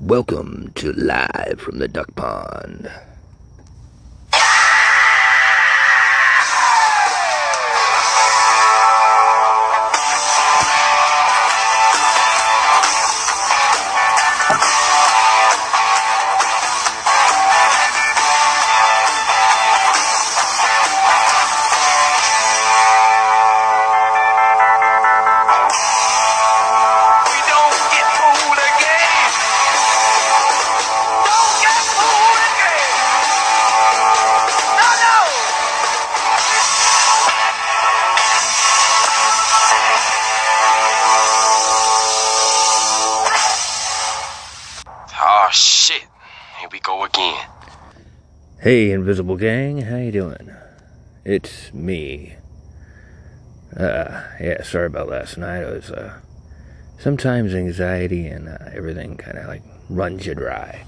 Welcome to Live from the Duck Pond. Hey, Invisible Gang, how you doing? It's me. Uh, yeah, sorry about last night. It was, uh, sometimes anxiety and uh, everything kind of like runs you dry.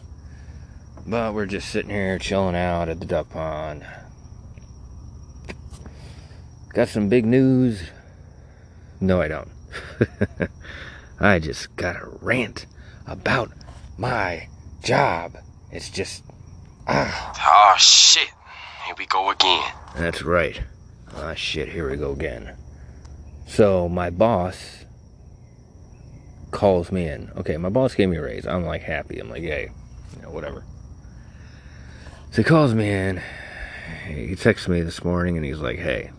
But we're just sitting here chilling out at the duck pond. Got some big news. No, I don't. I just got a rant about my job. It's just, ah. Shit. Here we go again. That's right. Ah, shit, here we go again. So, my boss calls me in. Okay, my boss gave me a raise. I'm like happy. I'm like, yay. You know, whatever. So, he calls me in. He texts me this morning and he's like, hey,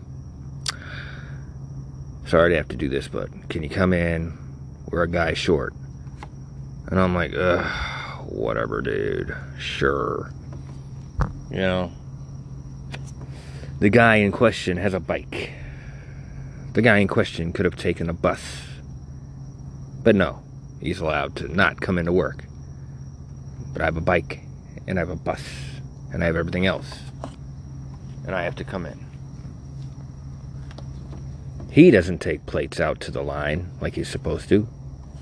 sorry to have to do this, but can you come in? We're a guy short. And I'm like, ugh, whatever, dude. Sure. You know, the guy in question has a bike. The guy in question could have taken a bus. But no, he's allowed to not come into work. But I have a bike, and I have a bus, and I have everything else. And I have to come in. He doesn't take plates out to the line like he's supposed to.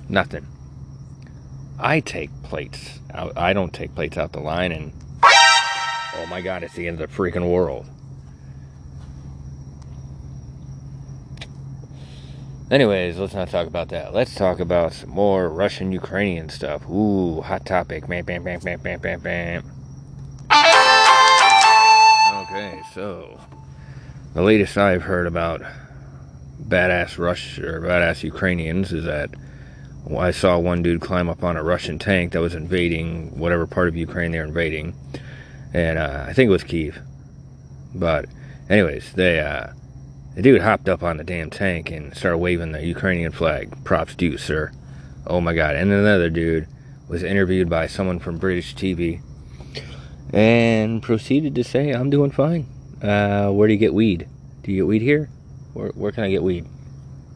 Nothing. I take plates out. I don't take plates out the line, and oh my god, it's the end of the freaking world. Anyways, let's not talk about that. Let's talk about some more Russian Ukrainian stuff. Ooh, hot topic. Bam, bam, bam, bam, bam, bam, bam. Okay, so the latest I've heard about badass Rush or badass Ukrainians is that I saw one dude climb up on a Russian tank that was invading whatever part of Ukraine they're invading, and uh, I think it was Kiev. But, anyways, they uh, the dude hopped up on the damn tank and started waving the Ukrainian flag. Props to you, sir. Oh my god. And then another dude was interviewed by someone from British TV and proceeded to say, I'm doing fine. Uh, where do you get weed? Do you get weed here? Where, where can I get weed?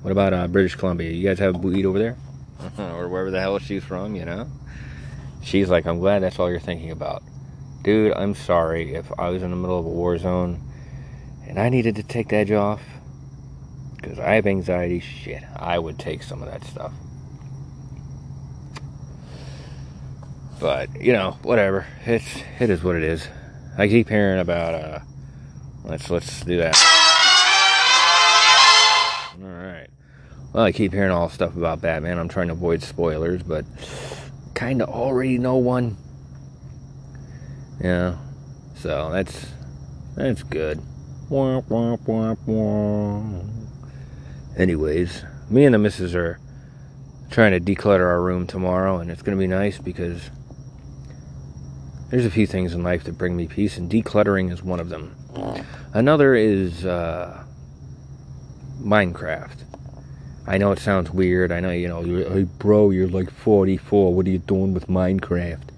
What about uh, British Columbia? You guys have weed over there? or wherever the hell she's from, you know? She's like, I'm glad that's all you're thinking about. Dude, I'm sorry if I was in the middle of a war zone and I needed to take the edge off because I have anxiety. Shit, I would take some of that stuff. But you know, whatever. It's it is what it is. I keep hearing about uh, let's let's do that. All right. Well, I keep hearing all stuff about Batman. I'm trying to avoid spoilers, but kind of already know one. Yeah. So that's that's good. Anyways, me and the missus are trying to declutter our room tomorrow, and it's going to be nice because there's a few things in life that bring me peace, and decluttering is one of them. Another is uh, Minecraft. I know it sounds weird. I know, you know, hey, bro, you're like 44. What are you doing with Minecraft?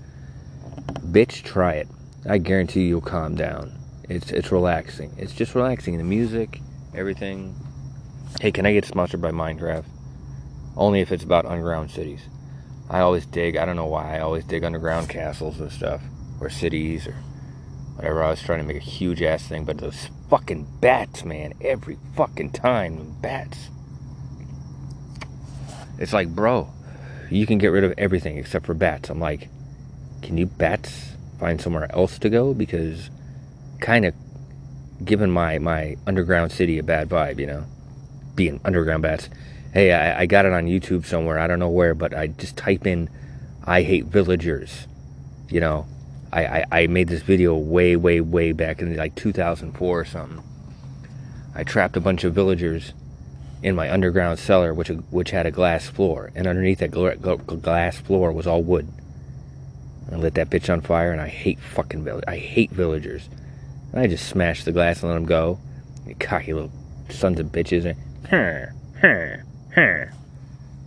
Bitch, try it. I guarantee you'll calm down. It's it's relaxing. It's just relaxing. The music, everything. Hey, can I get sponsored by Minecraft? Only if it's about underground cities. I always dig. I don't know why. I always dig underground castles and stuff, or cities, or whatever. I was trying to make a huge ass thing, but those fucking bats, man, every fucking time, bats. It's like, bro, you can get rid of everything except for bats. I'm like, can you bats find somewhere else to go? Because kind of giving my my underground city a bad vibe, you know, being underground bats. Hey, I, I got it on YouTube somewhere. I don't know where, but I just type in I hate villagers. You know, I, I, I made this video way, way, way back in like 2004 or something. I trapped a bunch of villagers in my underground cellar, which which had a glass floor, and underneath that gla- gla- glass floor was all wood. I lit that bitch on fire, and I hate fucking vill- I hate villagers. And I just smashed the glass and let them go. You cocky little sons of bitches.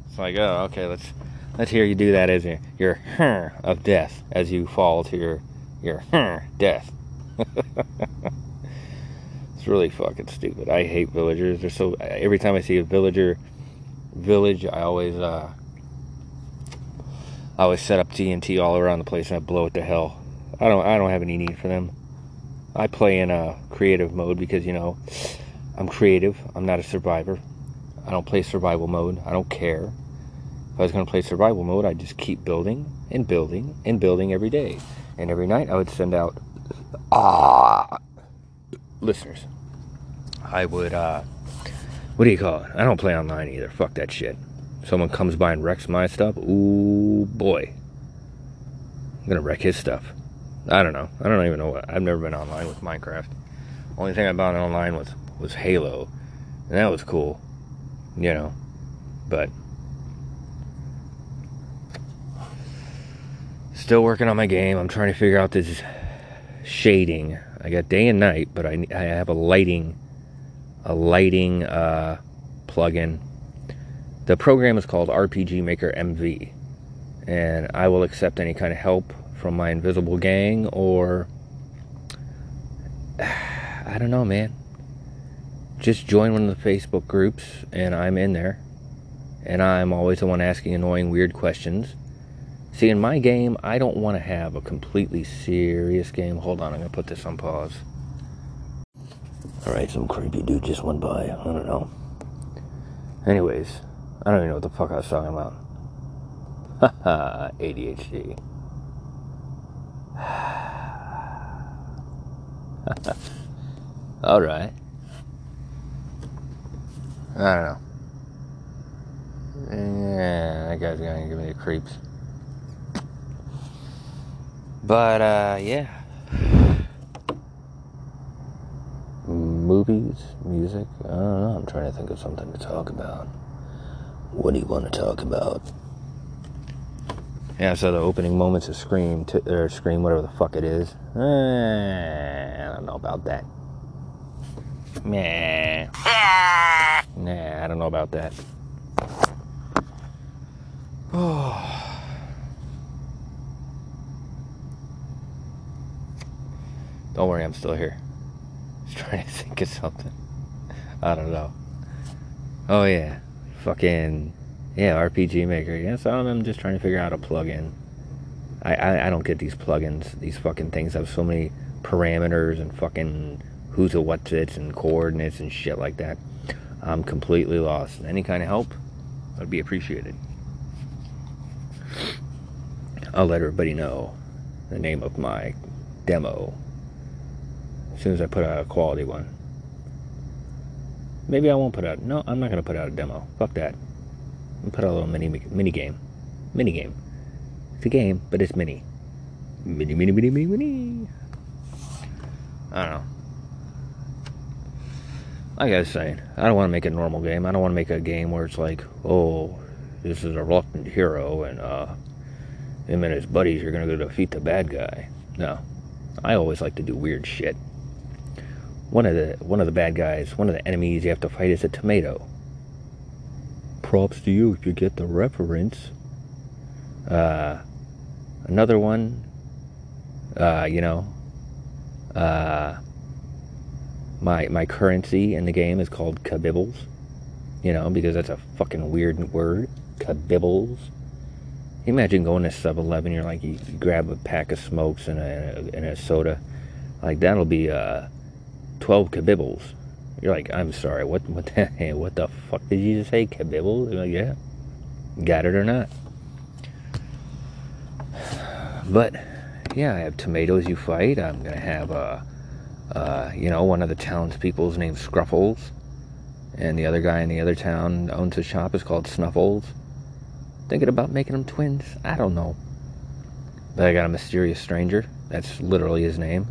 It's like, oh, okay, let's let's hear you do that as your your of death as you fall to your your death. it's really fucking stupid. I hate villagers. They're so. Every time I see a villager village, I always uh, I always set up TNT all around the place and I blow it to hell. I don't I don't have any need for them. I play in a creative mode because you know I'm creative. I'm not a survivor. I don't play survival mode. I don't care. If I was going to play survival mode, I'd just keep building and building and building every day. And every night I would send out ah listeners. I would uh what do you call it? I don't play online either. Fuck that shit. Someone comes by and wrecks my stuff. Ooh boy. I'm gonna wreck his stuff. I don't know. I don't even know what I've never been online with Minecraft. Only thing I bought online was was Halo. And that was cool. You know. But still working on my game. I'm trying to figure out this shading. I got day and night, but I, I have a lighting a lighting uh, plugin. The program is called RPG Maker MV, and I will accept any kind of help from my invisible gang or I don't know, man. Just join one of the Facebook groups, and I'm in there, and I'm always the one asking annoying, weird questions. See, in my game, I don't want to have a completely serious game. Hold on, I'm going to put this on pause. Alright, some creepy dude just went by. I don't know. Anyways, I don't even know what the fuck I was talking about. Haha, ADHD. Alright. I don't know. Yeah, that guy's gonna give me the creeps. But uh, yeah. Movies, music. I don't know. I'm trying to think of something to talk about. What do you want to talk about? Yeah, so the opening moments of Scream, t- or Scream, whatever the fuck it is. Eh, I don't know about that. Nah. Nah, I don't know about that. Oh. Don't worry, I'm still here. Just trying to think of something. I don't know. Oh yeah, fucking yeah, RPG Maker. Yeah, so I'm just trying to figure out a plugin. I, I I don't get these plugins. These fucking things have so many parameters and fucking who's a what's it's and coordinates and shit like that. I'm completely lost. Any kind of help would be appreciated. I'll let everybody know the name of my demo as soon as I put out a quality one. Maybe I won't put out. No, I'm not gonna put out a demo. Fuck that. I'm put out a little mini mini game. Mini game. It's a game, but it's mini. Mini mini mini mini mini. I don't know. Like I was saying, I don't want to make a normal game. I don't want to make a game where it's like, oh, this is a reluctant hero, and uh, him and his buddies are gonna go defeat the bad guy. No, I always like to do weird shit. One of the one of the bad guys, one of the enemies you have to fight is a tomato. Props to you if you get the reference. Uh, another one, uh, you know, uh, my my currency in the game is called kabibbles. You know, because that's a fucking weird word. Kabibbles. Imagine going to Sub 11, you're like, you, grab a pack of smokes and a, and a, and a soda. Like, that'll be uh, 12 kabibbles. You're like, I'm sorry, what what the, what the fuck did you just say? Kabibbles? You're like, yeah. Got it or not. But, yeah, I have tomatoes you fight. I'm going to have, uh, uh, you know, one of the townspeople's named Scruffles. And the other guy in the other town owns a shop is called Snuffles. Thinking about making them twins? I don't know. But I got a mysterious stranger. That's literally his name.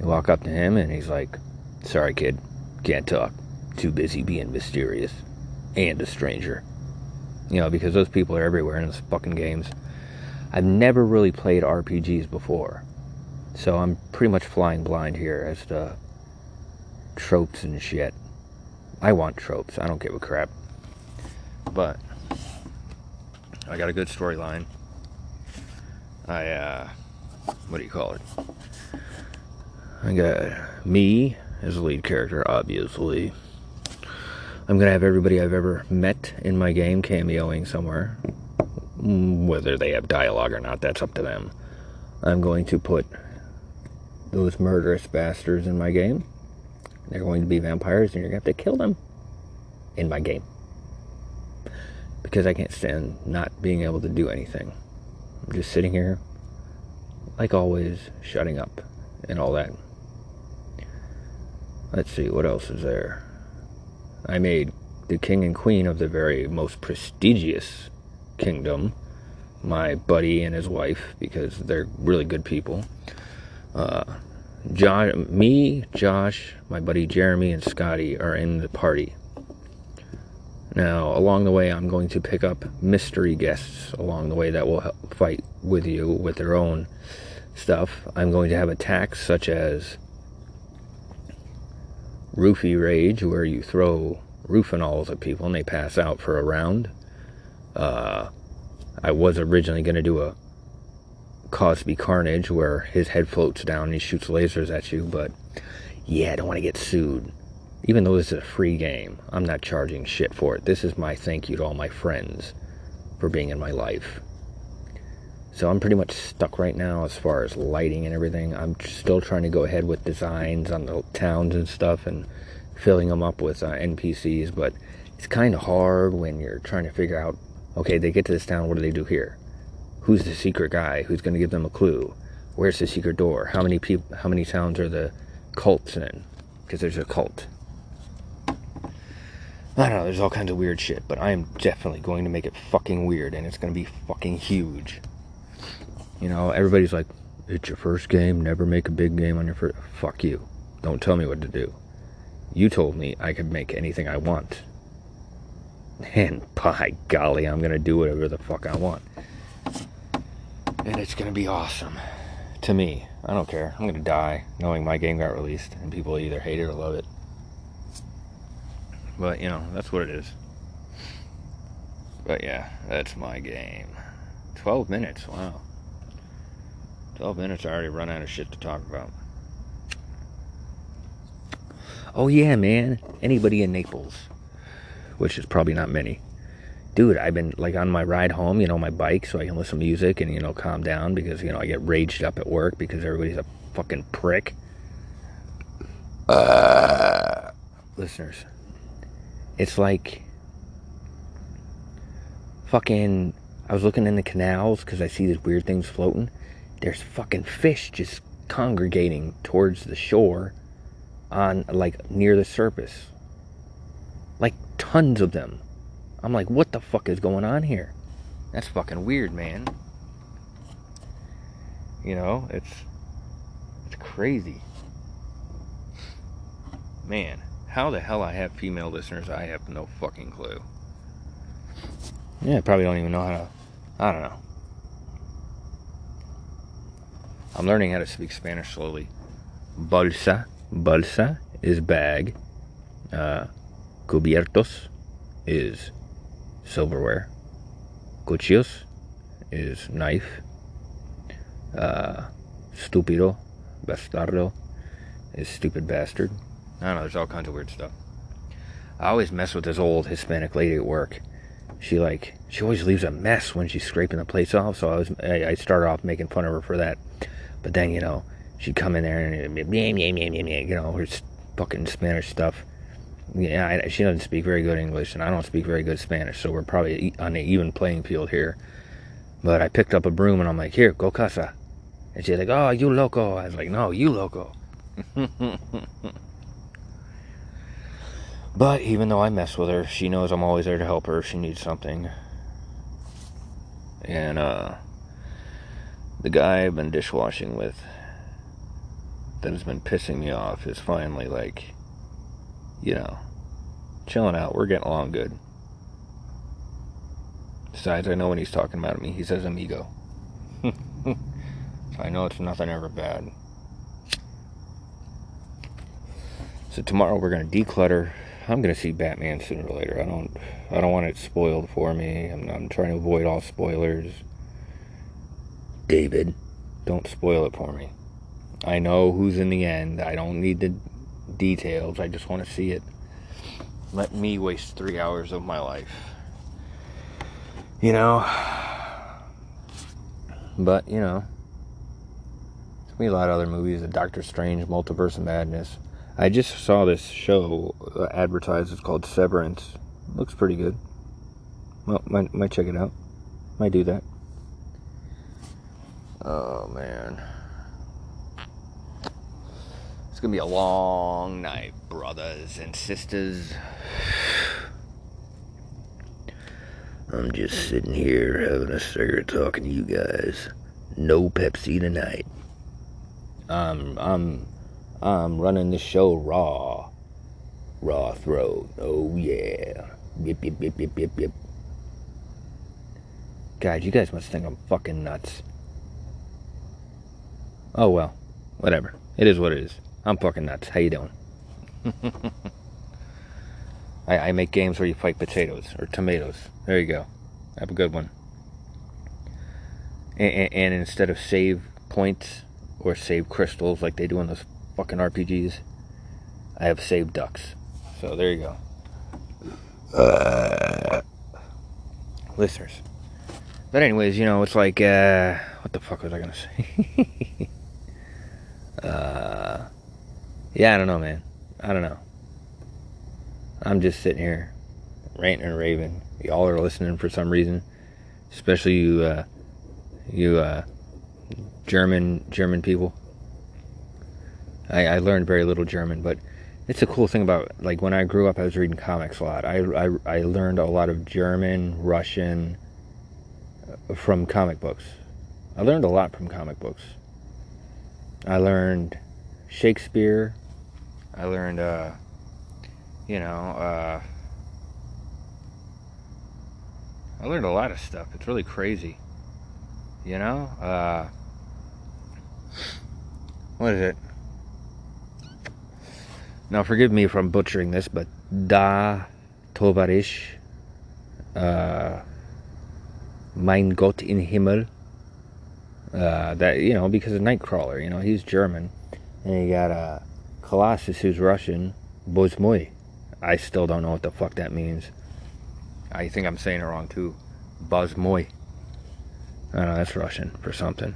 You walk up to him and he's like, Sorry, kid. Can't talk. Too busy being mysterious. And a stranger. You know, because those people are everywhere in those fucking games. I've never really played RPGs before. So I'm pretty much flying blind here as to tropes and shit. I want tropes. I don't give a crap. But I got a good storyline. I uh what do you call it? I got me as a lead character, obviously. I'm gonna have everybody I've ever met in my game cameoing somewhere. Mm, Whether they have dialogue or not, that's up to them. I'm going to put those murderous bastards in my game. They're going to be vampires, and you're going to have to kill them in my game. Because I can't stand not being able to do anything. I'm just sitting here, like always, shutting up and all that. Let's see, what else is there? I made the king and queen of the very most prestigious kingdom my buddy and his wife because they're really good people. Uh, Josh, me, Josh, my buddy Jeremy, and Scotty are in the party. Now, along the way, I'm going to pick up mystery guests along the way that will help fight with you with their own stuff. I'm going to have attacks such as Roofie Rage, where you throw roofinols at people and they pass out for a round. Uh, I was originally going to do a Cosby Carnage, where his head floats down and he shoots lasers at you, but yeah, I don't want to get sued. Even though this is a free game, I'm not charging shit for it. This is my thank you to all my friends for being in my life. So I'm pretty much stuck right now as far as lighting and everything. I'm still trying to go ahead with designs on the towns and stuff and filling them up with uh, NPCs, but it's kind of hard when you're trying to figure out okay, they get to this town, what do they do here? Who's the secret guy? Who's going to give them a clue? Where's the secret door? How many people? How many towns are the cults in? Because there's a cult. I don't know. There's all kinds of weird shit, but I am definitely going to make it fucking weird, and it's going to be fucking huge. You know, everybody's like, "It's your first game. Never make a big game on your first." Fuck you. Don't tell me what to do. You told me I could make anything I want. And by golly, I'm going to do whatever the fuck I want. And it's going to be awesome. To me. I don't care. I'm going to die knowing my game got released and people either hate it or love it. But, you know, that's what it is. But yeah, that's my game. 12 minutes, wow. 12 minutes, I already run out of shit to talk about. Oh, yeah, man. Anybody in Naples, which is probably not many. Dude, I've been like on my ride home, you know, my bike, so I can listen to music and, you know, calm down because, you know, I get raged up at work because everybody's a fucking prick. Uh, listeners, it's like fucking. I was looking in the canals because I see these weird things floating. There's fucking fish just congregating towards the shore on like near the surface. Like tons of them. I'm like, what the fuck is going on here? That's fucking weird, man. You know, it's it's crazy. Man, how the hell I have female listeners, I have no fucking clue. Yeah, I probably don't even know how to I don't know. I'm learning how to speak Spanish slowly. Bolsa, bolsa is bag. Uh, cubiertos is silverware. Cuchillos is knife. Uh, stupido, bastardo is stupid bastard. I don't know, there's all kinds of weird stuff. I always mess with this old Hispanic lady at work. She like she always leaves a mess when she's scraping the plates off. So I was I, I started off making fun of her for that, but then you know she'd come in there and you know her fucking Spanish stuff. Yeah, I, she doesn't speak very good English, and I don't speak very good Spanish, so we're probably on an even playing field here. But I picked up a broom and I'm like, "Here, go casa," and she's like, "Oh, you loco." I was like, "No, you loco." But even though I mess with her, she knows I'm always there to help her if she needs something. And uh the guy I've been dishwashing with that has been pissing me off is finally like, you know, chilling out. We're getting along good. Besides, I know when he's talking about me, he says amigo. so I know it's nothing ever bad. So tomorrow we're gonna declutter. I'm gonna see Batman sooner or later. I don't. I don't want it spoiled for me. I'm, I'm trying to avoid all spoilers. David, don't spoil it for me. I know who's in the end. I don't need the details. I just want to see it. Let me waste three hours of my life. You know. But you know, there's be a lot of other movies. The Doctor Strange, Multiverse of Madness. I just saw this show uh, advertised. It's called Severance. Looks pretty good. Well, might might check it out. Might do that. Oh man. It's gonna be a long night, brothers and sisters. I'm just sitting here having a cigarette talking to you guys. No Pepsi tonight. Um, I'm I'm running the show raw. Raw throat. Oh yeah. Yip yip yip yip yip yip. God, you guys must think I'm fucking nuts. Oh well, whatever. It is what it is. I'm fucking nuts. How you doing? I, I make games where you fight potatoes or tomatoes. There you go. Have a good one. And, and, and instead of save points or save crystals like they do in those fucking RPGs, I have saved ducks. So there you go. Uh, listeners. But anyways, you know, it's like, uh, what the fuck was I gonna say? uh, yeah, I don't know, man. I don't know. I'm just sitting here ranting and raving. Y'all are listening for some reason, especially you, uh, you uh, German German people. I, I learned very little German, but it's a cool thing about like when I grew up, I was reading comics a lot. I I, I learned a lot of German, Russian uh, from comic books. I learned a lot from comic books. I learned Shakespeare. I learned, uh, you know, uh, I learned a lot of stuff. It's really crazy. You know, uh, what is it? Now, forgive me if I'm butchering this, but Da Tovarish, uh, Mein Gott in Himmel. Uh, that you know, because of Nightcrawler, you know, he's German, and you got uh, Colossus, who's Russian. Bozmoy. I still don't know what the fuck that means. I think I'm saying it wrong too. Buzmoy. I don't know, that's Russian for something.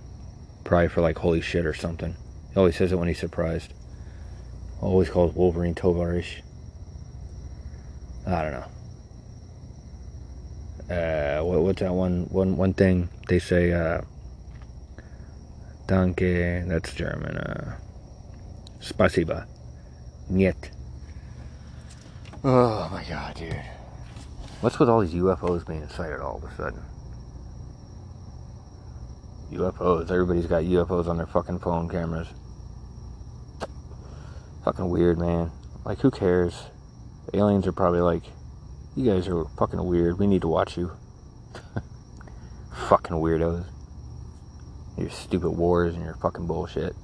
Probably for like holy shit or something. He always says it when he's surprised. Always calls Wolverine Tovarish. I don't know. Uh, what, what's that one, one, one thing they say? Uh, Danke, that's German. Uh, Spasiba. Niet. Oh my god, dude. What's with all these UFOs being sighted all of a sudden? UFOs. Everybody's got UFOs on their fucking phone cameras. Fucking weird, man. Like, who cares? Aliens are probably like, you guys are fucking weird. We need to watch you. fucking weirdos. Your stupid wars and your fucking bullshit.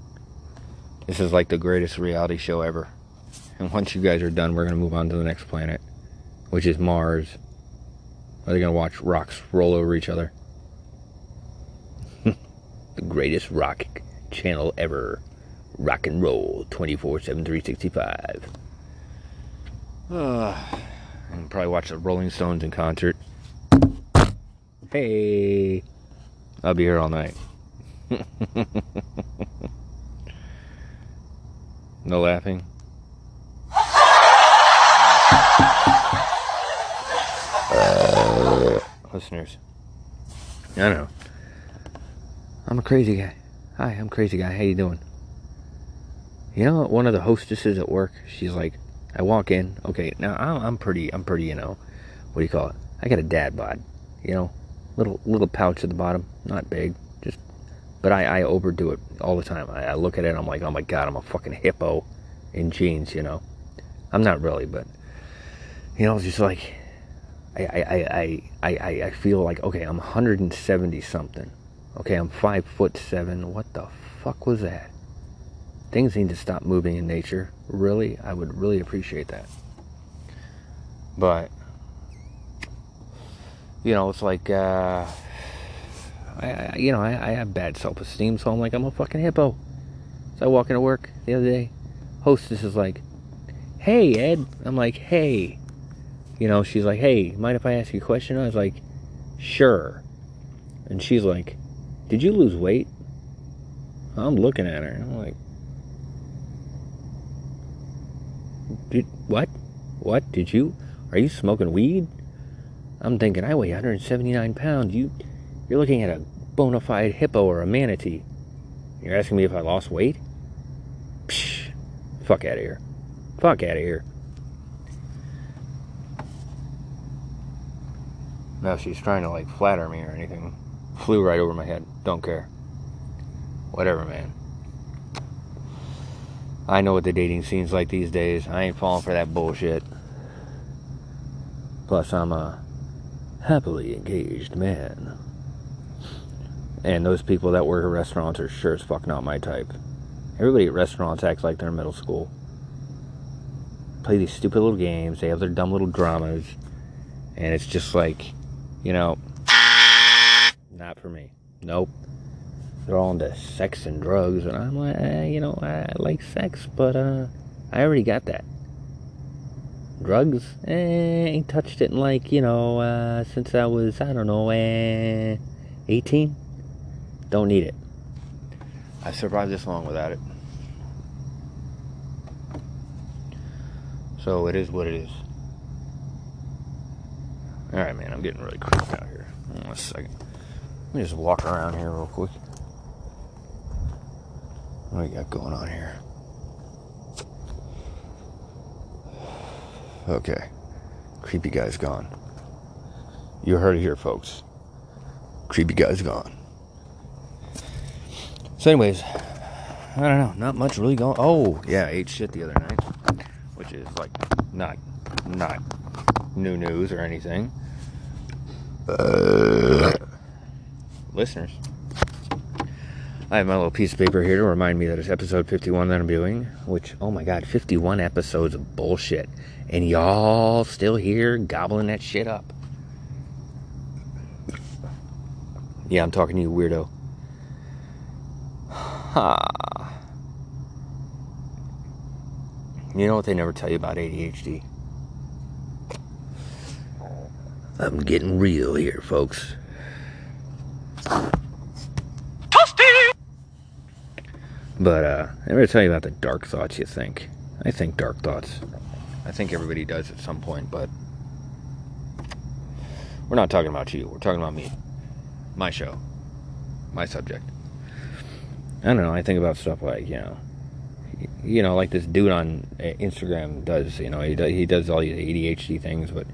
This is like the greatest reality show ever. And once you guys are done, we're going to move on to the next planet, which is Mars. Are they going to watch rocks roll over each other? the greatest rock channel ever. Rock and roll 24 7 365. Uh, and probably watch the Rolling Stones in concert. Hey, I'll be here all night. no laughing. Uh, listeners, I know. I'm a crazy guy. Hi, I'm crazy guy. How you doing? You know, one of the hostesses at work, she's like, I walk in. Okay, now I'm I'm pretty, I'm pretty, you know, what do you call it? I got a dad bod, you know, little little pouch at the bottom, not big, But I, I overdo it all the time. I, I look at it I'm like, oh my god, I'm a fucking hippo in jeans, you know. I'm not really, but you know, it's just like I I, I, I, I, I feel like okay, I'm 170 something. Okay, I'm five foot seven. What the fuck was that? Things need to stop moving in nature. Really, I would really appreciate that. But you know, it's like uh, I, you know I, I have bad self-esteem, so I'm like I'm a fucking hippo. So I walk into work the other day. Hostess is like, "Hey Ed," I'm like, "Hey." You know, she's like, "Hey, mind if I ask you a question?" I was like, "Sure." And she's like, "Did you lose weight?" I'm looking at her. I'm like, Did, "What? What? Did you? Are you smoking weed?" I'm thinking, I weigh 179 pounds. You, you're looking at a bona fide hippo or a manatee. You're asking me if I lost weight? Psh, fuck out of here. Fuck out of here. No, she's trying to like flatter me or anything. Flew right over my head. Don't care. Whatever, man. I know what the dating scene's like these days. I ain't falling for that bullshit. Plus, I'm a happily engaged man. And those people that work at restaurants are sure as fuck not my type. Everybody at restaurants acts like they're in middle school. Play these stupid little games, they have their dumb little dramas, and it's just like, you know, not for me. Nope. They're all into sex and drugs, and I'm like, eh, you know, I like sex, but uh, I already got that. Drugs, eh, ain't touched it in like, you know, uh, since I was, I don't know, eh, 18. Don't need it. I survived this long without it. So it is what it is. Alright, man, I'm getting really creeped out here. Hold on a second. Let me just walk around here real quick. What do we got going on here? Okay. Creepy guy's gone. You heard it here, folks. Creepy guy's gone. So, anyways, I don't know. Not much really going. Oh, yeah, I ate shit the other night, which is like not not new news or anything. Uh, listeners, I have my little piece of paper here to remind me that it's episode 51 that I'm doing. Which, oh my god, 51 episodes of bullshit, and y'all still here gobbling that shit up. Yeah, I'm talking to you, weirdo. Ha. You know what they never tell you about ADHD? I'm getting real here, folks. But uh, I never tell you about the dark thoughts you think. I think dark thoughts. I think everybody does at some point, but we're not talking about you. We're talking about me. My show. My subject. I don't know. I think about stuff like, you know, you know, like this dude on uh, Instagram does. You know, he does, he does all these ADHD things, but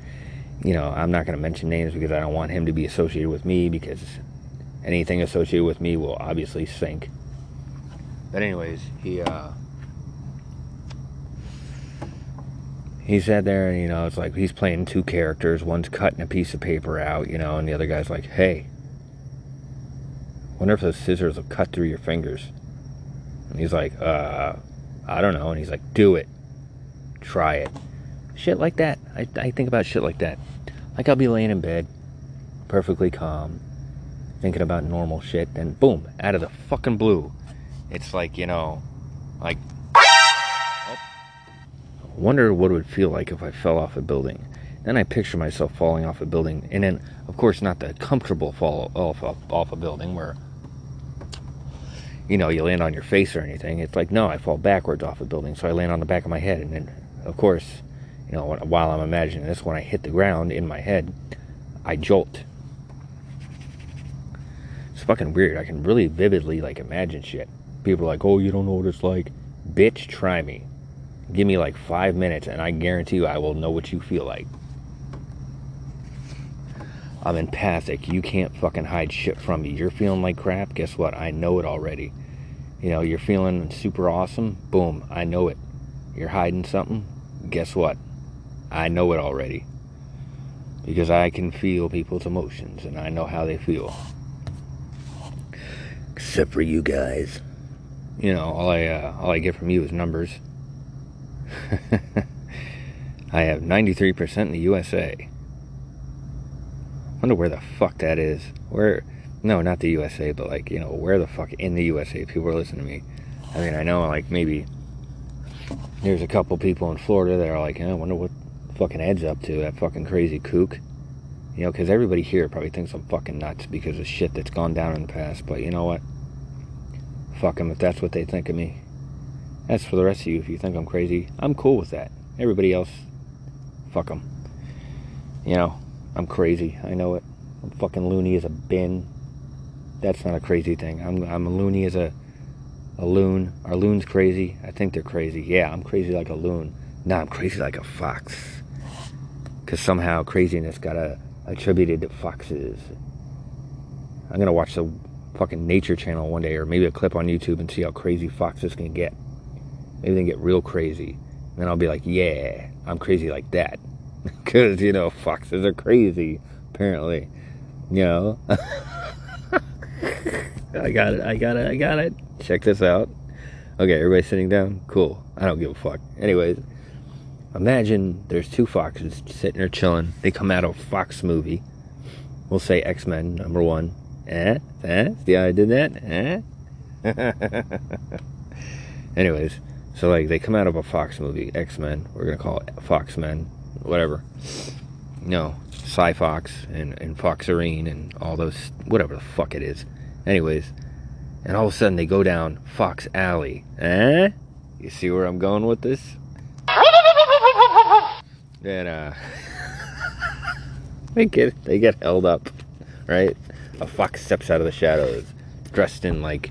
you know, I'm not going to mention names because I don't want him to be associated with me because anything associated with me will obviously sink. But anyways, he uh he sat there and you know it's like he's playing two characters. One's cutting a piece of paper out, you know, and the other guy's like, "Hey, wonder if those scissors will cut through your fingers." And he's like, "Uh, I don't know." And he's like, "Do it, try it." Shit like that. I I think about shit like that. Like I'll be laying in bed, perfectly calm, thinking about normal shit, and boom, out of the fucking blue, it's like you know, like. Oh. Wonder what it would feel like if I fell off a building. Then I picture myself falling off a building, and then, of course, not the comfortable fall off off, off a building where you know you land on your face or anything. It's like no, I fall backwards off a building, so I land on the back of my head, and then, of course, you know, while I'm imagining this, when I hit the ground in my head, I jolt. It's fucking weird. I can really vividly like imagine shit. People are like, "Oh, you don't know what it's like." Bitch, try me. Give me like five minutes, and I guarantee you, I will know what you feel like. I'm empathic. You can't fucking hide shit from me. You're feeling like crap. Guess what? I know it already. You know, you're feeling super awesome. Boom. I know it. You're hiding something. Guess what? I know it already. Because I can feel people's emotions and I know how they feel. Except for you guys. You know, all I uh, all I get from you is numbers. I have 93% in the USA. Wonder where the fuck that is. Where? No, not the USA, but like you know, where the fuck in the USA people are listening to me. I mean, I know like maybe there's a couple people in Florida that are like, I wonder what fucking Ed's up to. That fucking crazy kook. You know, because everybody here probably thinks I'm fucking nuts because of shit that's gone down in the past. But you know what? Fuck them if that's what they think of me. As for the rest of you, if you think I'm crazy, I'm cool with that. Everybody else, fuck them. You know, I'm crazy. I know it. I'm fucking loony as a bin. That's not a crazy thing. I'm I'm a loony as a a loon. Are loons crazy? I think they're crazy. Yeah, I'm crazy like a loon. Nah, I'm crazy like a fox. Cause somehow craziness got a, attributed to foxes. I'm gonna watch the fucking Nature Channel one day, or maybe a clip on YouTube, and see how crazy foxes can get. Maybe they can get real crazy. And then I'll be like, yeah, I'm crazy like that. Because, you know, foxes are crazy, apparently. You know? I got it, I got it, I got it. Check this out. Okay, everybody sitting down? Cool. I don't give a fuck. Anyways, imagine there's two foxes sitting there chilling. They come out of a Fox movie. We'll say X Men, number one. Eh? Eh? See how I did that? Eh? Anyways, so like they come out of a Fox movie, X Men. We're gonna call it Fox Men, whatever. No, Cy Fox and and Foxerine and all those whatever the fuck it is. Anyways, and all of a sudden they go down Fox Alley. Eh? You see where I'm going with this? And uh, they get they get held up, right? A fox steps out of the shadows, dressed in like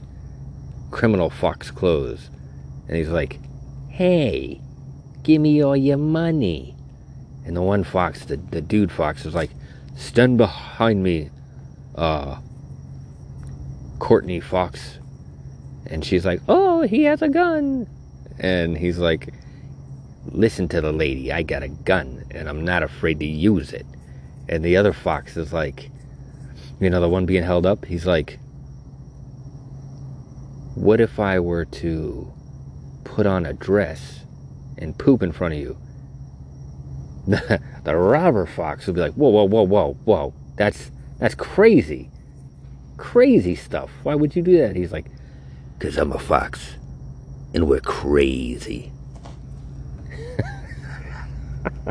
criminal fox clothes, and he's like, "Hey, give me all your money." And the one fox, the, the dude fox, is like, "Stand behind me, uh, Courtney Fox." And she's like, "Oh, he has a gun." And he's like, "Listen to the lady. I got a gun, and I'm not afraid to use it." And the other fox is like, you know, the one being held up. He's like, "What if I were to put on a dress and poop in front of you?" The, robber fox would be like, "Whoa, whoa, whoa, whoa, whoa! That's that's crazy, crazy stuff. Why would you do that?" He's like, "Cause I'm a fox, and we're crazy."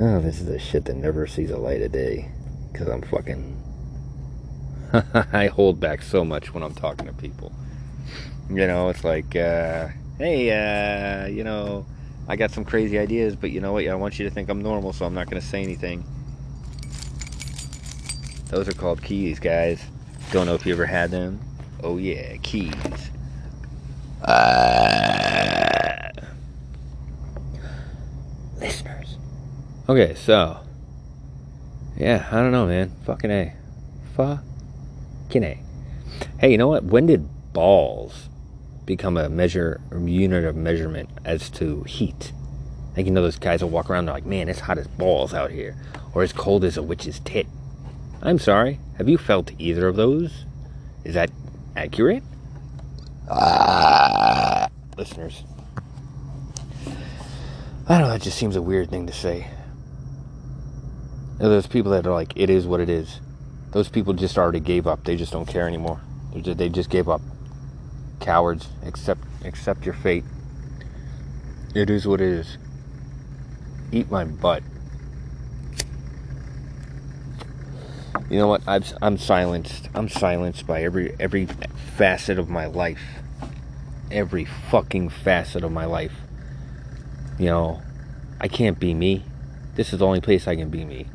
oh, this is the shit that never sees a light of day. Cause I'm fucking. I hold back so much when I'm talking to people. You know, it's like, uh, hey, uh, you know, I got some crazy ideas, but you know what? I want you to think I'm normal, so I'm not going to say anything. Those are called keys, guys. Don't know if you ever had them. Oh, yeah, keys. Uh, listeners. Okay, so. Yeah, I don't know, man. Fucking A. Fucking A. Hey, you know what? When did balls become a measure unit of measurement as to heat? Like you know, those guys will walk around. They're like, "Man, it's hot as balls out here," or "As cold as a witch's tit." I'm sorry. Have you felt either of those? Is that accurate? Ah, listeners. I don't know. It just seems a weird thing to say. Those people that are like, "It is what it is." Those people just already gave up. They just don't care anymore. They just gave up. Cowards. Accept accept your fate. It is what it is. Eat my butt. You know what? I've, I'm silenced. I'm silenced by every every facet of my life. Every fucking facet of my life. You know, I can't be me. This is the only place I can be me.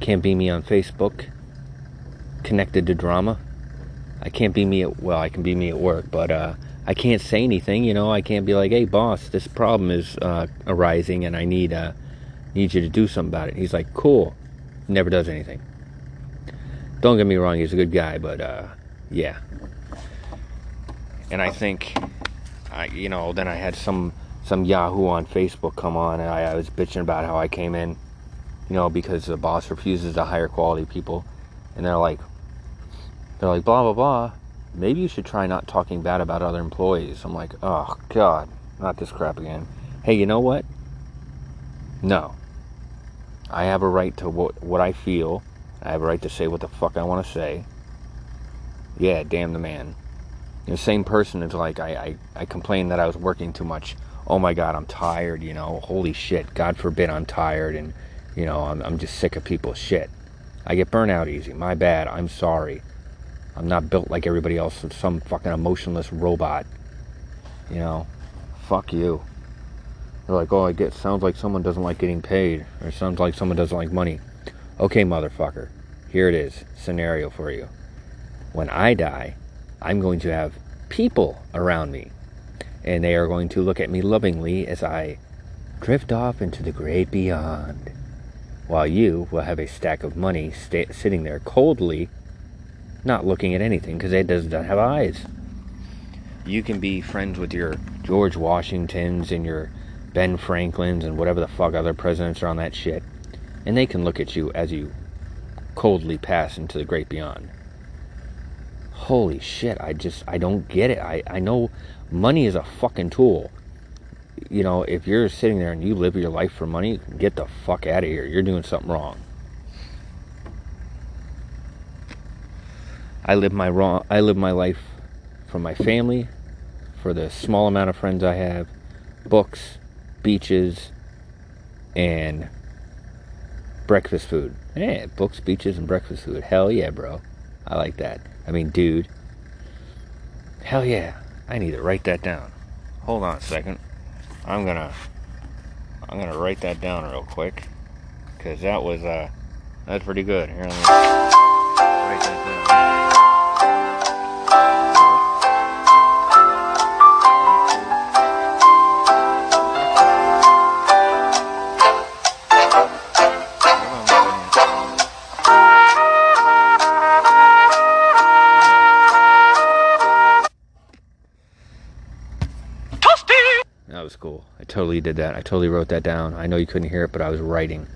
Can't be me on Facebook. Connected to drama. I can't be me at well, I can be me at work, but uh, I can't say anything. You know, I can't be like, "Hey, boss, this problem is uh, arising, and I need uh, Need you to do something about it. He's like, cool. Never does anything. Don't get me wrong, he's a good guy, but uh, yeah. And I think, I you know, then I had some some Yahoo on Facebook come on, and I, I was bitching about how I came in, you know, because the boss refuses to hire quality people, and they're like, they're like blah blah blah. Maybe you should try not talking bad about other employees. I'm like, oh god, not this crap again. Hey, you know what? No. I have a right to what what I feel. I have a right to say what the fuck I want to say. Yeah, damn the man. The same person is like I, I, I complained that I was working too much. Oh my god, I'm tired, you know. Holy shit. God forbid I'm tired and you know, I'm I'm just sick of people's shit. I get burnout easy. My bad. I'm sorry. I'm not built like everybody else. Some fucking emotionless robot. You know, fuck you. They're like, oh, I get. Sounds like someone doesn't like getting paid, or sounds like someone doesn't like money. Okay, motherfucker. Here it is. Scenario for you. When I die, I'm going to have people around me, and they are going to look at me lovingly as I drift off into the great beyond, while you will have a stack of money sta- sitting there coldly not looking at anything because it does not have eyes. You can be friends with your George Washingtons and your Ben Franklins and whatever the fuck other presidents are on that shit, and they can look at you as you coldly pass into the great beyond. Holy shit, I just, I don't get it. I, I know money is a fucking tool. You know, if you're sitting there and you live your life for money, get the fuck out of here. You're doing something wrong. I live my wrong I live my life for my family, for the small amount of friends I have, books, beaches, and breakfast food. Yeah, books, beaches, and breakfast food. Hell yeah, bro. I like that. I mean, dude. Hell yeah. I need to write that down. Hold on a second. I'm gonna I'm gonna write that down real quick. Cause that was uh that's pretty good. Here let me write that down. Totally did that. I totally wrote that down. I know you couldn't hear it, but I was writing.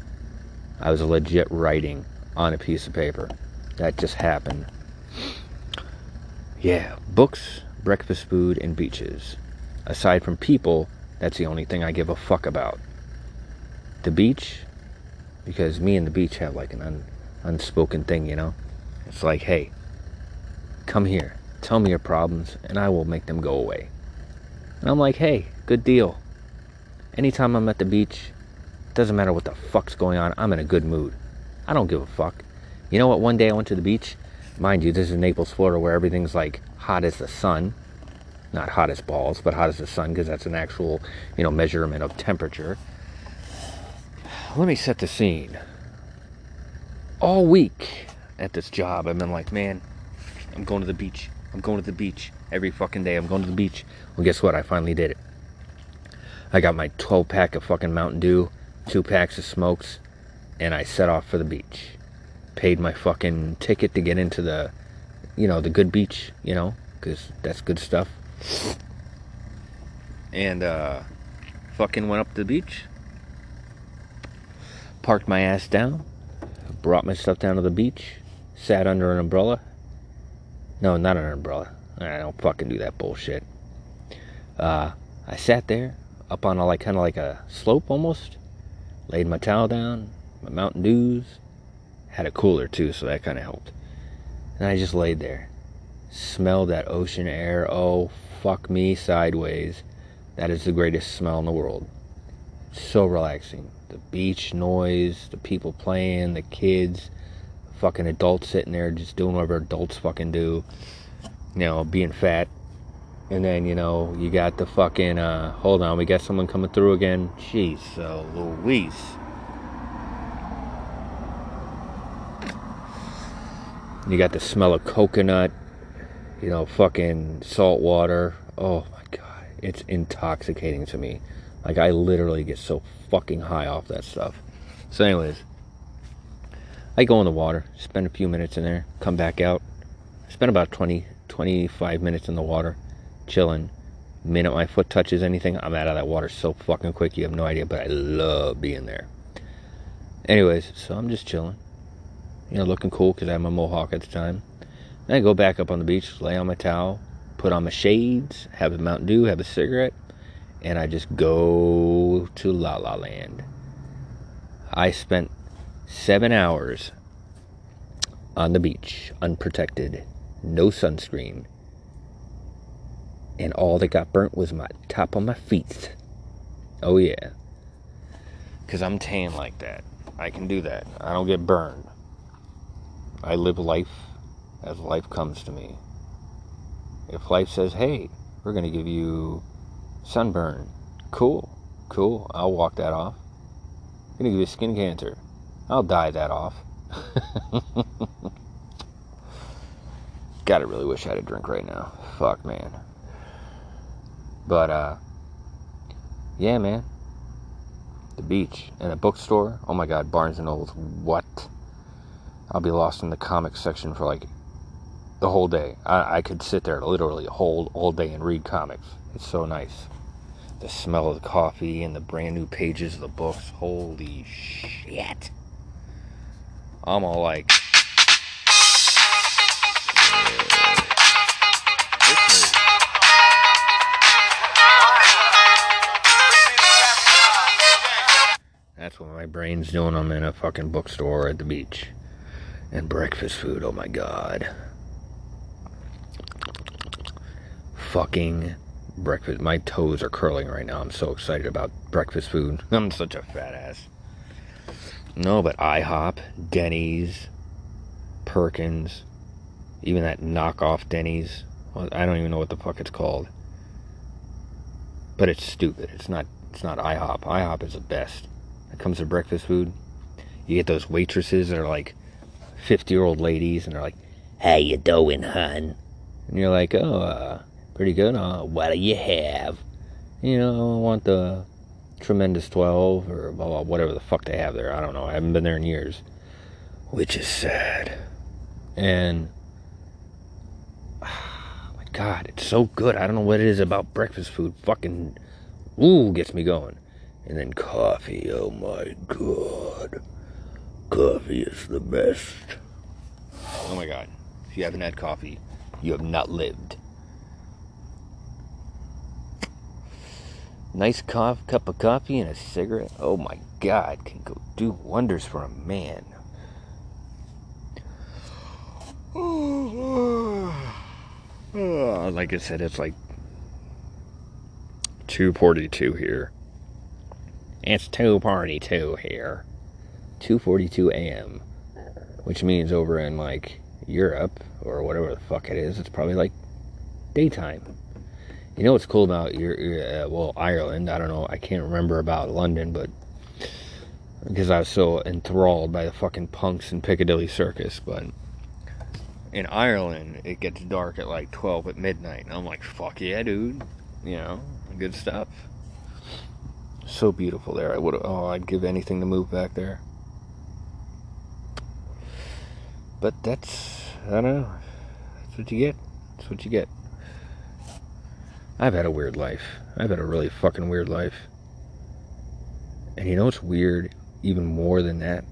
I was legit writing on a piece of paper. That just happened. Yeah, books, breakfast food, and beaches. Aside from people, that's the only thing I give a fuck about. The beach, because me and the beach have like an un, unspoken thing, you know? It's like, hey, come here, tell me your problems, and I will make them go away. And I'm like, hey, good deal. Anytime I'm at the beach, doesn't matter what the fuck's going on, I'm in a good mood. I don't give a fuck. You know what? One day I went to the beach. Mind you, this is Naples, Florida, where everything's like hot as the sun. Not hot as balls, but hot as the sun, because that's an actual, you know, measurement of temperature. Let me set the scene. All week at this job, I've been like, man, I'm going to the beach. I'm going to the beach every fucking day. I'm going to the beach. Well, guess what? I finally did it. I got my 12 pack of fucking Mountain Dew, two packs of smokes, and I set off for the beach. Paid my fucking ticket to get into the, you know, the good beach, you know, because that's good stuff. And, uh, fucking went up to the beach. Parked my ass down. Brought my stuff down to the beach. Sat under an umbrella. No, not an umbrella. I don't fucking do that bullshit. Uh, I sat there up on a like kind of like a slope almost. Laid my towel down, my Mountain Dews. Had a cooler too, so that kind of helped. And I just laid there, smelled that ocean air. Oh, fuck me sideways. That is the greatest smell in the world. So relaxing. The beach noise, the people playing, the kids, fucking adults sitting there just doing whatever adults fucking do. You know, being fat. And then, you know, you got the fucking, uh, hold on, we got someone coming through again. Jeez, uh, Louise. You got the smell of coconut, you know, fucking salt water. Oh my god, it's intoxicating to me. Like I literally get so fucking high off that stuff. So, anyways, I go in the water, spend a few minutes in there, come back out, spend about 20, 25 minutes in the water, chilling. Minute my foot touches anything, I'm out of that water so fucking quick. You have no idea, but I love being there. Anyways, so I'm just chilling, you know, looking cool because I had my mohawk at the time. Then I go back up on the beach, lay on my towel, put on my shades, have a Mountain Dew, have a cigarette, and I just go to La La Land. I spent seven hours on the beach, unprotected, no sunscreen, and all that got burnt was my top of my feet. Oh, yeah. Because I'm tan like that. I can do that. I don't get burned. I live life as life comes to me. If life says, hey, we're to give you sunburn, cool, cool, I'll walk that off. I'm to give you skin cancer, I'll die that off. God, I really wish I had a drink right now. Fuck, man. But, uh, yeah, man. The beach and a bookstore. Oh my God, Barnes and Nobles. What? I'll be lost in the comics section for like the whole day. I, I could sit there literally whole all day and read comics. It's so nice. The smell of the coffee and the brand new pages of the books. Holy shit. I'm all like. That's what my brain's doing. I'm in a fucking bookstore at the beach. And breakfast food, oh my god. Fucking breakfast. My toes are curling right now. I'm so excited about breakfast food. I'm such a fat ass. No, but IHOP, Denny's, Perkins, even that knockoff Denny's. I don't even know what the fuck it's called. But it's stupid. It's not. It's not IHOP. IHOP is the best. Comes to breakfast food. You get those waitresses that are like fifty-year-old ladies, and they're like, "How you doing, hun?" And you're like, "Oh, uh, pretty good. Uh, what do you have?" You know, I want the tremendous twelve or blah, blah, whatever the fuck they have there. I don't know. I haven't been there in years, which is sad. And oh my god, it's so good. I don't know what it is about breakfast food. Fucking ooh, gets me going. And then coffee. Oh my god. Coffee is the best. Oh my god. If you haven't had coffee, you have not lived. Nice cof- cup of coffee and a cigarette. Oh my god, can go do wonders for a man. Like I said, it's like 242 here. It's 242 here. 2:42 a.m., which means over in like Europe or whatever the fuck it is, it's probably like daytime. You know what's cool about your uh, well Ireland? I don't know. I can't remember about London, but because I was so enthralled by the fucking punks and Piccadilly Circus, but in Ireland it gets dark at like 12 at midnight, and I'm like, fuck yeah, dude. You know, good stuff. So beautiful there. I would oh, I'd give anything to move back there. But that's I don't know. That's what you get. That's what you get. I've had a weird life. I've had a really fucking weird life. And you know what's weird even more than that?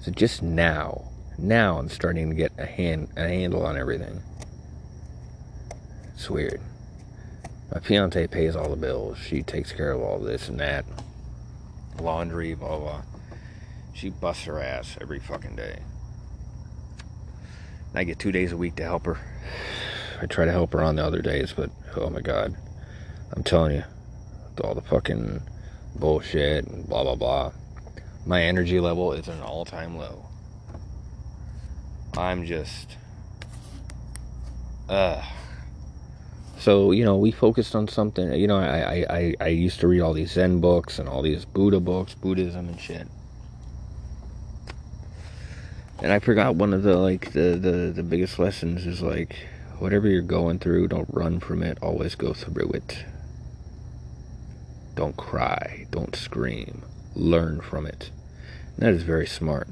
So just now, now I'm starting to get a hand a handle on everything. It's weird. My fiance pays all the bills. She takes care of all this and that. Laundry, blah blah. She busts her ass every fucking day. And I get two days a week to help her. I try to help her on the other days, but oh my god. I'm telling you, all the fucking bullshit and blah blah blah. My energy level is an all time low. I'm just uh so you know we focused on something you know I, I i used to read all these zen books and all these buddha books buddhism and shit. And i forgot one of the like the the, the biggest lessons is like whatever you're going through don't run from it. Always go through it. Don't cry. Don't scream. Learn from it. And that is very smart.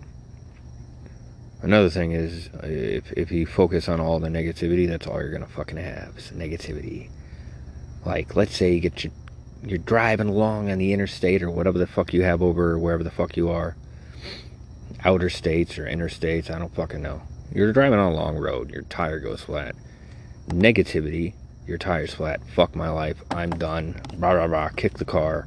Another thing is, if, if you focus on all the negativity, that's all you're gonna fucking have is negativity. Like, let's say you get your, you're driving along on the interstate or whatever the fuck you have over wherever the fuck you are, outer states or interstates, I don't fucking know. You're driving on a long road, your tire goes flat. Negativity, your tire's flat. Fuck my life. I'm done. Rah rah rah. Kick the car.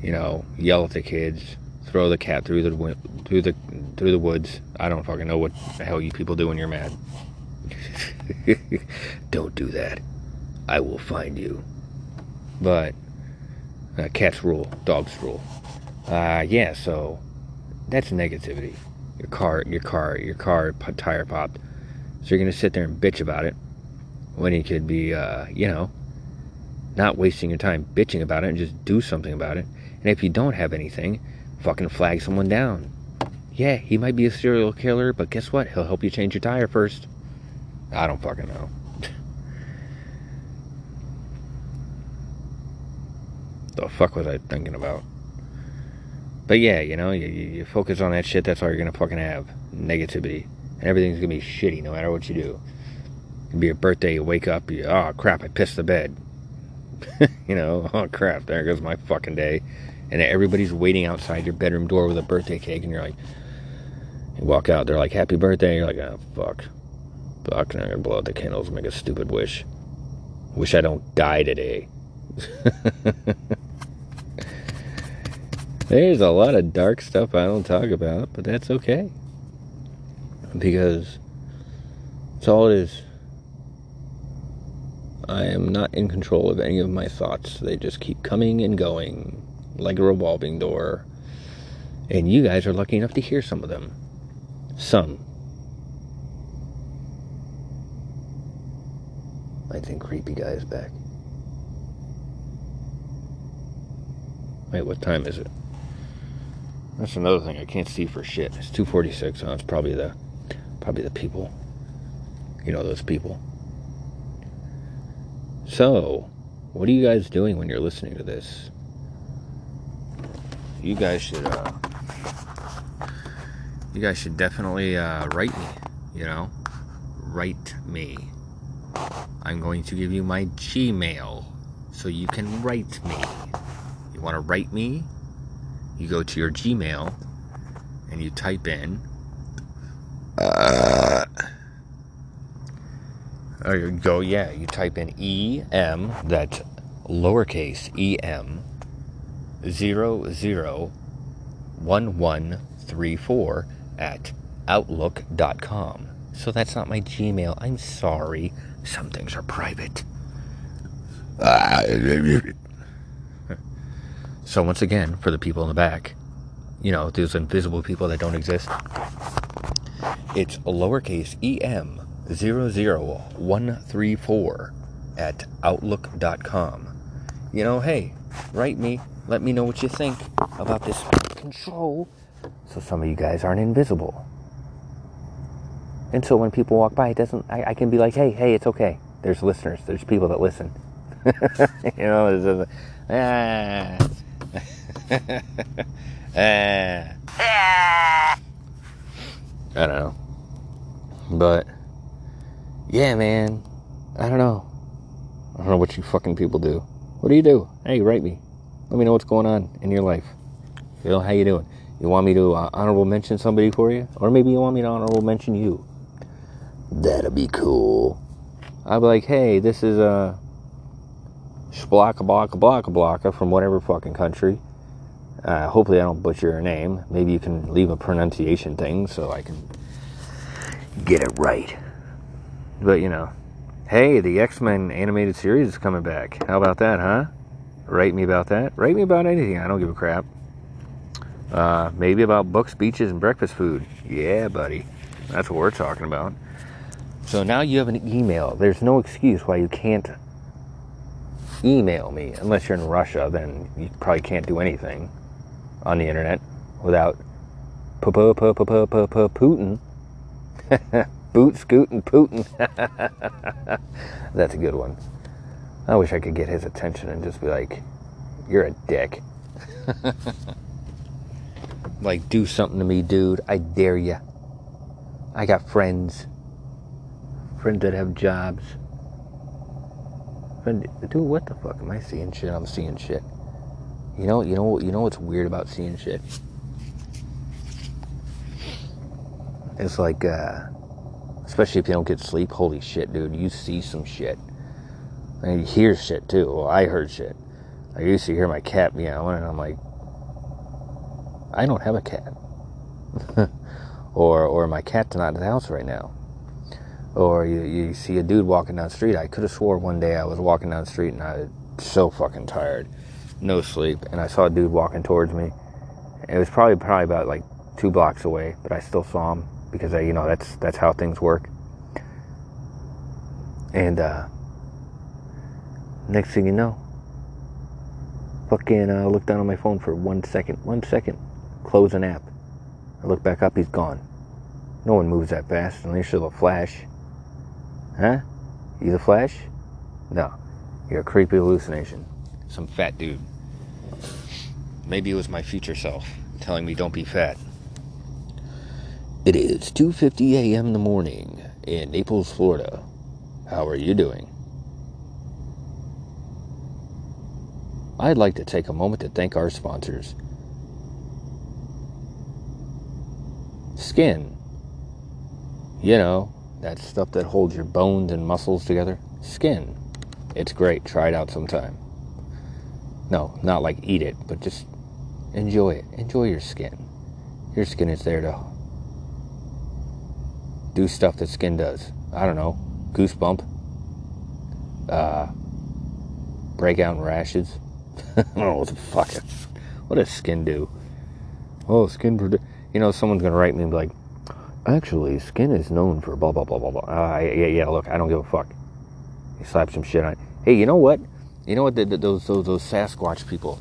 You know, yell at the kids. Throw the cat through the through the through the woods. I don't fucking know what the hell you people do when you're mad. don't do that. I will find you. But uh, cats rule, dogs rule. Uh, yeah. So that's negativity. Your car, your car, your car tire popped. So you're gonna sit there and bitch about it when you could be, uh, you know, not wasting your time bitching about it and just do something about it. And if you don't have anything, fucking flag someone down. Yeah, he might be a serial killer, but guess what? He'll help you change your tire first. I don't fucking know. the fuck was I thinking about? But yeah, you know, you, you focus on that shit, that's all you're gonna fucking have. Negativity. And everything's gonna be shitty no matter what you do. It'd be your birthday, you wake up, you, oh crap, I pissed the bed. you know, oh crap, there goes my fucking day. And everybody's waiting outside your bedroom door with a birthday cake, and you're like, you walk out, they're like, happy birthday. You're like, oh fuck. Fuck, now I'm gonna blow out the candles and make a stupid wish. Wish I don't die today. There's a lot of dark stuff I don't talk about, but that's okay. Because it's all it is. I am not in control of any of my thoughts. They just keep coming and going like a revolving door. And you guys are lucky enough to hear some of them. Some. I think creepy guy is back. Wait, what time is it? That's another thing I can't see for shit. It's 246, so it's probably the probably the people. You know those people. So, what are you guys doing when you're listening to this? You guys should uh you guys should definitely uh, write me, you know? Write me. I'm going to give you my Gmail so you can write me. You want to write me? You go to your Gmail and you type in. Uh, or you go, yeah, you type in EM, that's lowercase em, zero zero one one three four at outlook.com. So that's not my Gmail. I'm sorry. Some things are private. So once again, for the people in the back, you know, those invisible people that don't exist, it's lowercase em 00134 at outlook.com. You know, hey, write me. Let me know what you think about this control so some of you guys aren't invisible. And so when people walk by, it doesn't, I, I can be like, hey, hey, it's okay. There's listeners, there's people that listen. you know, it's just, ah. ah. I don't know. But, yeah, man. I don't know. I don't know what you fucking people do. What do you do? Hey, write me. Let me know what's going on in your life. You know, how you doing? You want me to uh, honorable mention somebody for you? Or maybe you want me to honorable mention you. That'd be cool. I'll be like, hey, this is a splocka blocka blocka blocka from whatever fucking country. Uh, hopefully, I don't butcher your name. Maybe you can leave a pronunciation thing so I can get it right. But you know, hey, the X Men animated series is coming back. How about that, huh? Write me about that. Write me about anything. I don't give a crap. Uh, maybe about books, beaches, and breakfast food. Yeah, buddy. That's what we're talking about. So now you have an email. There's no excuse why you can't email me. Unless you're in Russia, then you probably can't do anything on the internet without Putin. Boot scooting Putin. That's a good one. I wish I could get his attention and just be like, you're a dick. Like, do something to me, dude. I dare you. I got friends. Friends that have jobs. Friend, dude, what the fuck? Am I seeing shit? I'm seeing shit. You know, you know, you know what's weird about seeing shit? It's like, uh, especially if you don't get sleep. Holy shit, dude! You see some shit, you hear shit too. Well, I heard shit. I used to hear my cat meowing, and I'm like, I don't have a cat, or or my cat's not in the house right now, or you you see a dude walking down the street. I could have swore one day I was walking down the street and I was so fucking tired, no sleep, and I saw a dude walking towards me. It was probably probably about like two blocks away, but I still saw him because I, you know that's that's how things work. And uh, next thing you know, fucking uh, look down on my phone for one second, one second, close an app. I look back up, he's gone. No one moves that fast unless you're the Flash. Huh? You the Flash? No, you're a creepy hallucination. Some fat dude. Maybe it was my future self telling me don't be fat. It is 2:50 a.m. in the morning in Naples, Florida. How are you doing? I'd like to take a moment to thank our sponsors. Skin. You know, that stuff that holds your bones and muscles together. Skin. It's great. Try it out sometime. No, not like eat it, but just enjoy it. Enjoy your skin. Your skin is there to do stuff that skin does. I don't know, goosebump, uh, breakout rashes. Don't what the fuck. What does skin do? Oh, skin. prote- You know, someone's gonna write me and be like, actually, skin is known for blah blah blah blah blah. Uh, yeah, yeah. Look, I don't give a fuck. You slap some shit on. Hey, you know what? You know what? The, the, those those those Sasquatch people.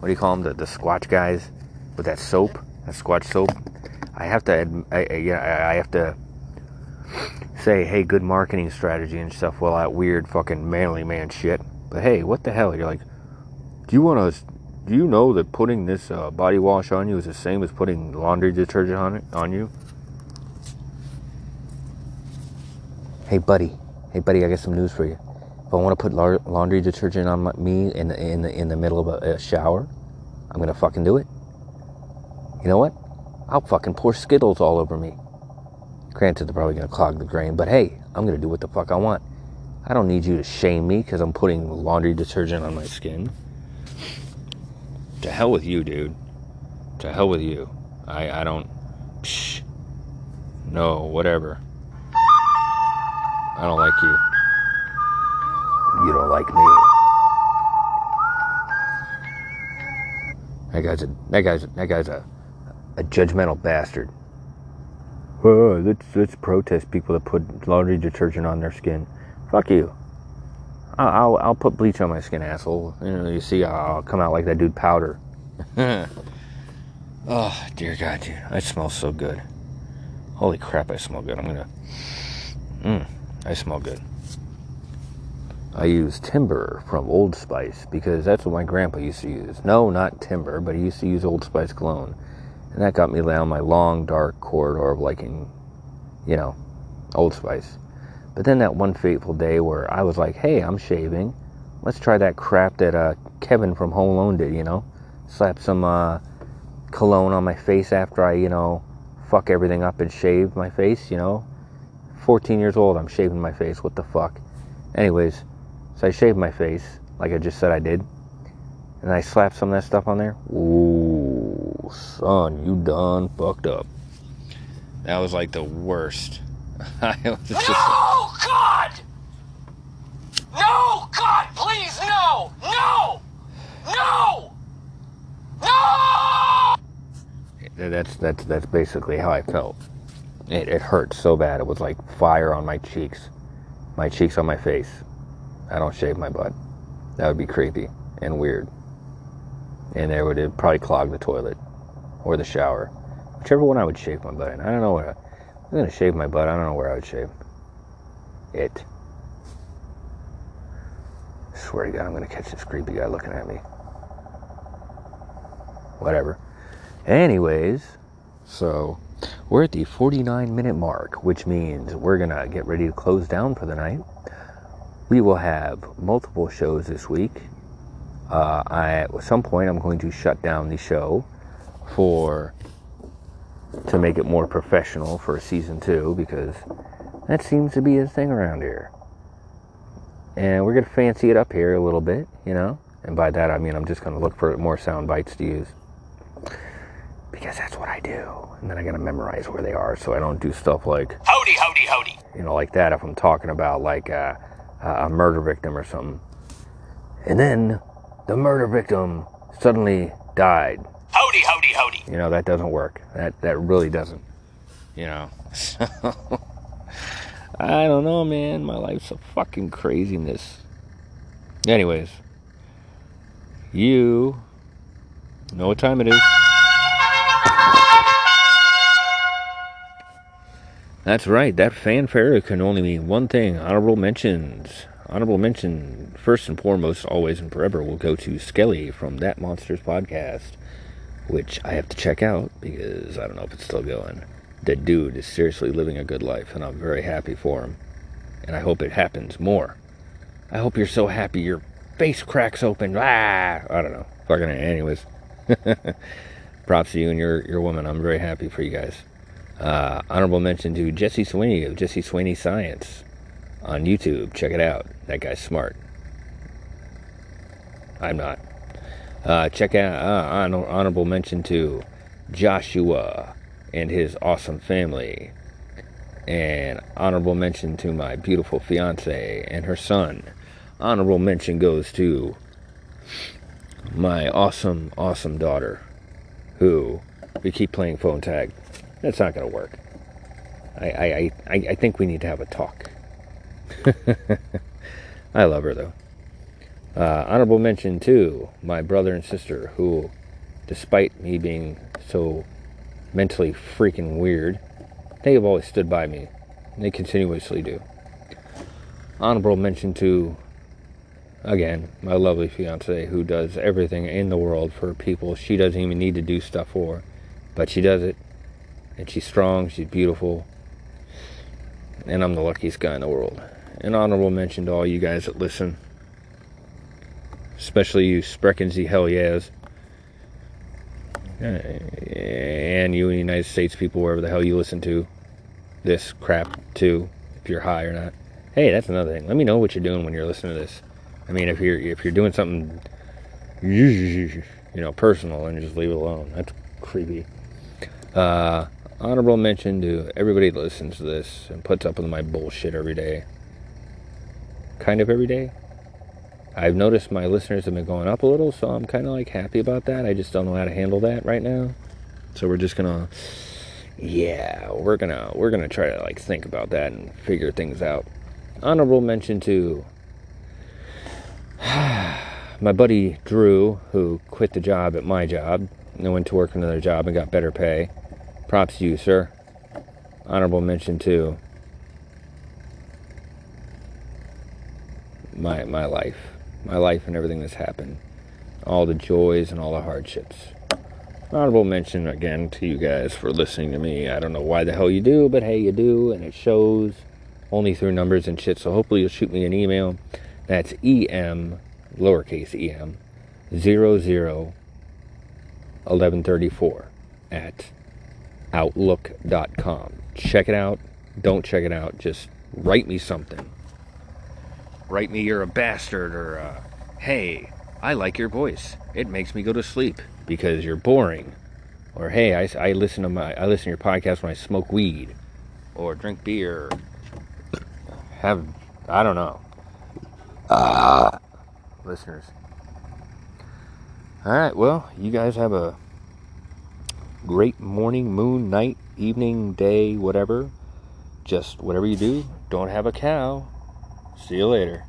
What do you call them? The the Squatch guys with that soap, that Squatch soap. I have to. I, I, yeah, I have to say, hey, good marketing strategy and stuff. Well, that weird fucking manly man shit. But hey, what the hell? You're like, do you want to? Do you know that putting this uh, body wash on you is the same as putting laundry detergent on it on you? Hey, buddy. Hey, buddy. I got some news for you. If I want to put lar- laundry detergent on my, me in the, in the in the middle of a, a shower, I'm gonna fucking do it. You know what? I'll fucking pour Skittles all over me. Granted, they're probably gonna clog the drain, but hey, I'm gonna do what the fuck I want. I don't need you to shame me because I'm putting laundry detergent on my skin. To hell with you, dude. To hell with you. I I don't. Psh. No, whatever. I don't like you. You don't like me. That guy's a that guy's a, that guy's a a judgmental bastard. Oh, let's let's protest people that put laundry detergent on their skin. Fuck you. I'll I'll, put bleach on my skin, asshole. You know, you see, I'll come out like that dude powder. oh dear God, dude, I smell so good. Holy crap, I smell good. I'm gonna. Mmm, I smell good. I use timber from Old Spice because that's what my grandpa used to use. No, not timber, but he used to use Old Spice cologne. And that got me down my long, dark corridor of liking, you know, Old Spice. But then that one fateful day where I was like, hey, I'm shaving. Let's try that crap that uh, Kevin from Home Alone did, you know? Slap some uh, cologne on my face after I, you know, fuck everything up and shave my face, you know? 14 years old, I'm shaving my face. What the fuck? Anyways, so I shaved my face, like I just said I did. And I slapped some of that stuff on there. Ooh, son, you done fucked up. That was like the worst. I was just. No, God! No, God, please, no! No! No! No! That's that's that's basically how I felt. It, it hurt so bad. It was like fire on my cheeks, my cheeks on my face. I don't shave my butt. That would be creepy and weird. And it would it'd probably clog the toilet or the shower, whichever one I would shave my butt in. I don't know where. I'm gonna shave my butt. I don't know where I would shave it. I swear to God, I'm gonna catch this creepy guy looking at me. Whatever. Anyways, so we're at the 49 minute mark, which means we're gonna get ready to close down for the night. We will have multiple shows this week. Uh, I, at some point, I'm going to shut down the show for to make it more professional for season two because that seems to be a thing around here. And we're gonna fancy it up here a little bit, you know. And by that I mean I'm just gonna look for more sound bites to use because that's what I do. And then I gotta memorize where they are so I don't do stuff like Howdy, howdy, howdy. you know, like that if I'm talking about like uh, a, a murder victim or something. And then the murder victim suddenly died. You know, that doesn't work. That that really doesn't. You know. I don't know, man. My life's a fucking craziness. Anyways, you know what time it is. That's right. That fanfare can only mean one thing honorable mentions. Honorable mention, first and foremost, always and forever, will go to Skelly from That Monsters podcast, which I have to check out because I don't know if it's still going. That dude is seriously living a good life, and I'm very happy for him. And I hope it happens more. I hope you're so happy your face cracks open. Ah, I don't know. Fucking anyways. Props to you and your your woman. I'm very happy for you guys. Uh, honorable mention to Jesse Sweeney of Jesse Sweeney Science on YouTube. Check it out. That guy's smart. I'm not. Uh, check out uh, honor- honorable mention to Joshua and his awesome family. And honorable mention to my beautiful fiance and her son. Honorable mention goes to my awesome, awesome daughter, who we keep playing phone tag. That's not going to work. I, I, I, I I think we need to have a talk. I love her though. Uh, honorable mention to my brother and sister, who, despite me being so mentally freaking weird, they have always stood by me. They continuously do. Honorable mention to, again, my lovely fiance, who does everything in the world for people she doesn't even need to do stuff for, but she does it. And she's strong, she's beautiful, and I'm the luckiest guy in the world. An honorable mention to all you guys that listen, especially you Spreckensy hell yes, Uh, and you United States people, wherever the hell you listen to this crap too, if you're high or not. Hey, that's another thing. Let me know what you're doing when you're listening to this. I mean, if you're if you're doing something, you know, personal, and just leave it alone. That's creepy. Uh, honorable mention to everybody that listens to this and puts up with my bullshit every day. Kind of every day. I've noticed my listeners have been going up a little, so I'm kind of like happy about that. I just don't know how to handle that right now. So we're just gonna, yeah, we're gonna we're gonna try to like think about that and figure things out. Honorable mention to my buddy Drew, who quit the job at my job and went to work another job and got better pay. Props to you, sir. Honorable mention to my my life, my life and everything that's happened, all the joys and all the hardships. Honorable mention again to you guys for listening to me. I don't know why the hell you do, but hey, you do, and it shows only through numbers and shit. So hopefully you'll shoot me an email. That's em lowercase em zero zero 1134 at outlook.com. Check it out. Don't check it out. Just write me something. Write me you're a bastard or uh, hey, I like your voice. It makes me go to sleep because you're boring. Or hey, I, I listen to my I listen to your podcast when I smoke weed or drink beer. Have I don't know. Uh, listeners. All right, well, you guys have a great morning, moon, night, evening, day, whatever. Just whatever you do, don't have a cow. See you later.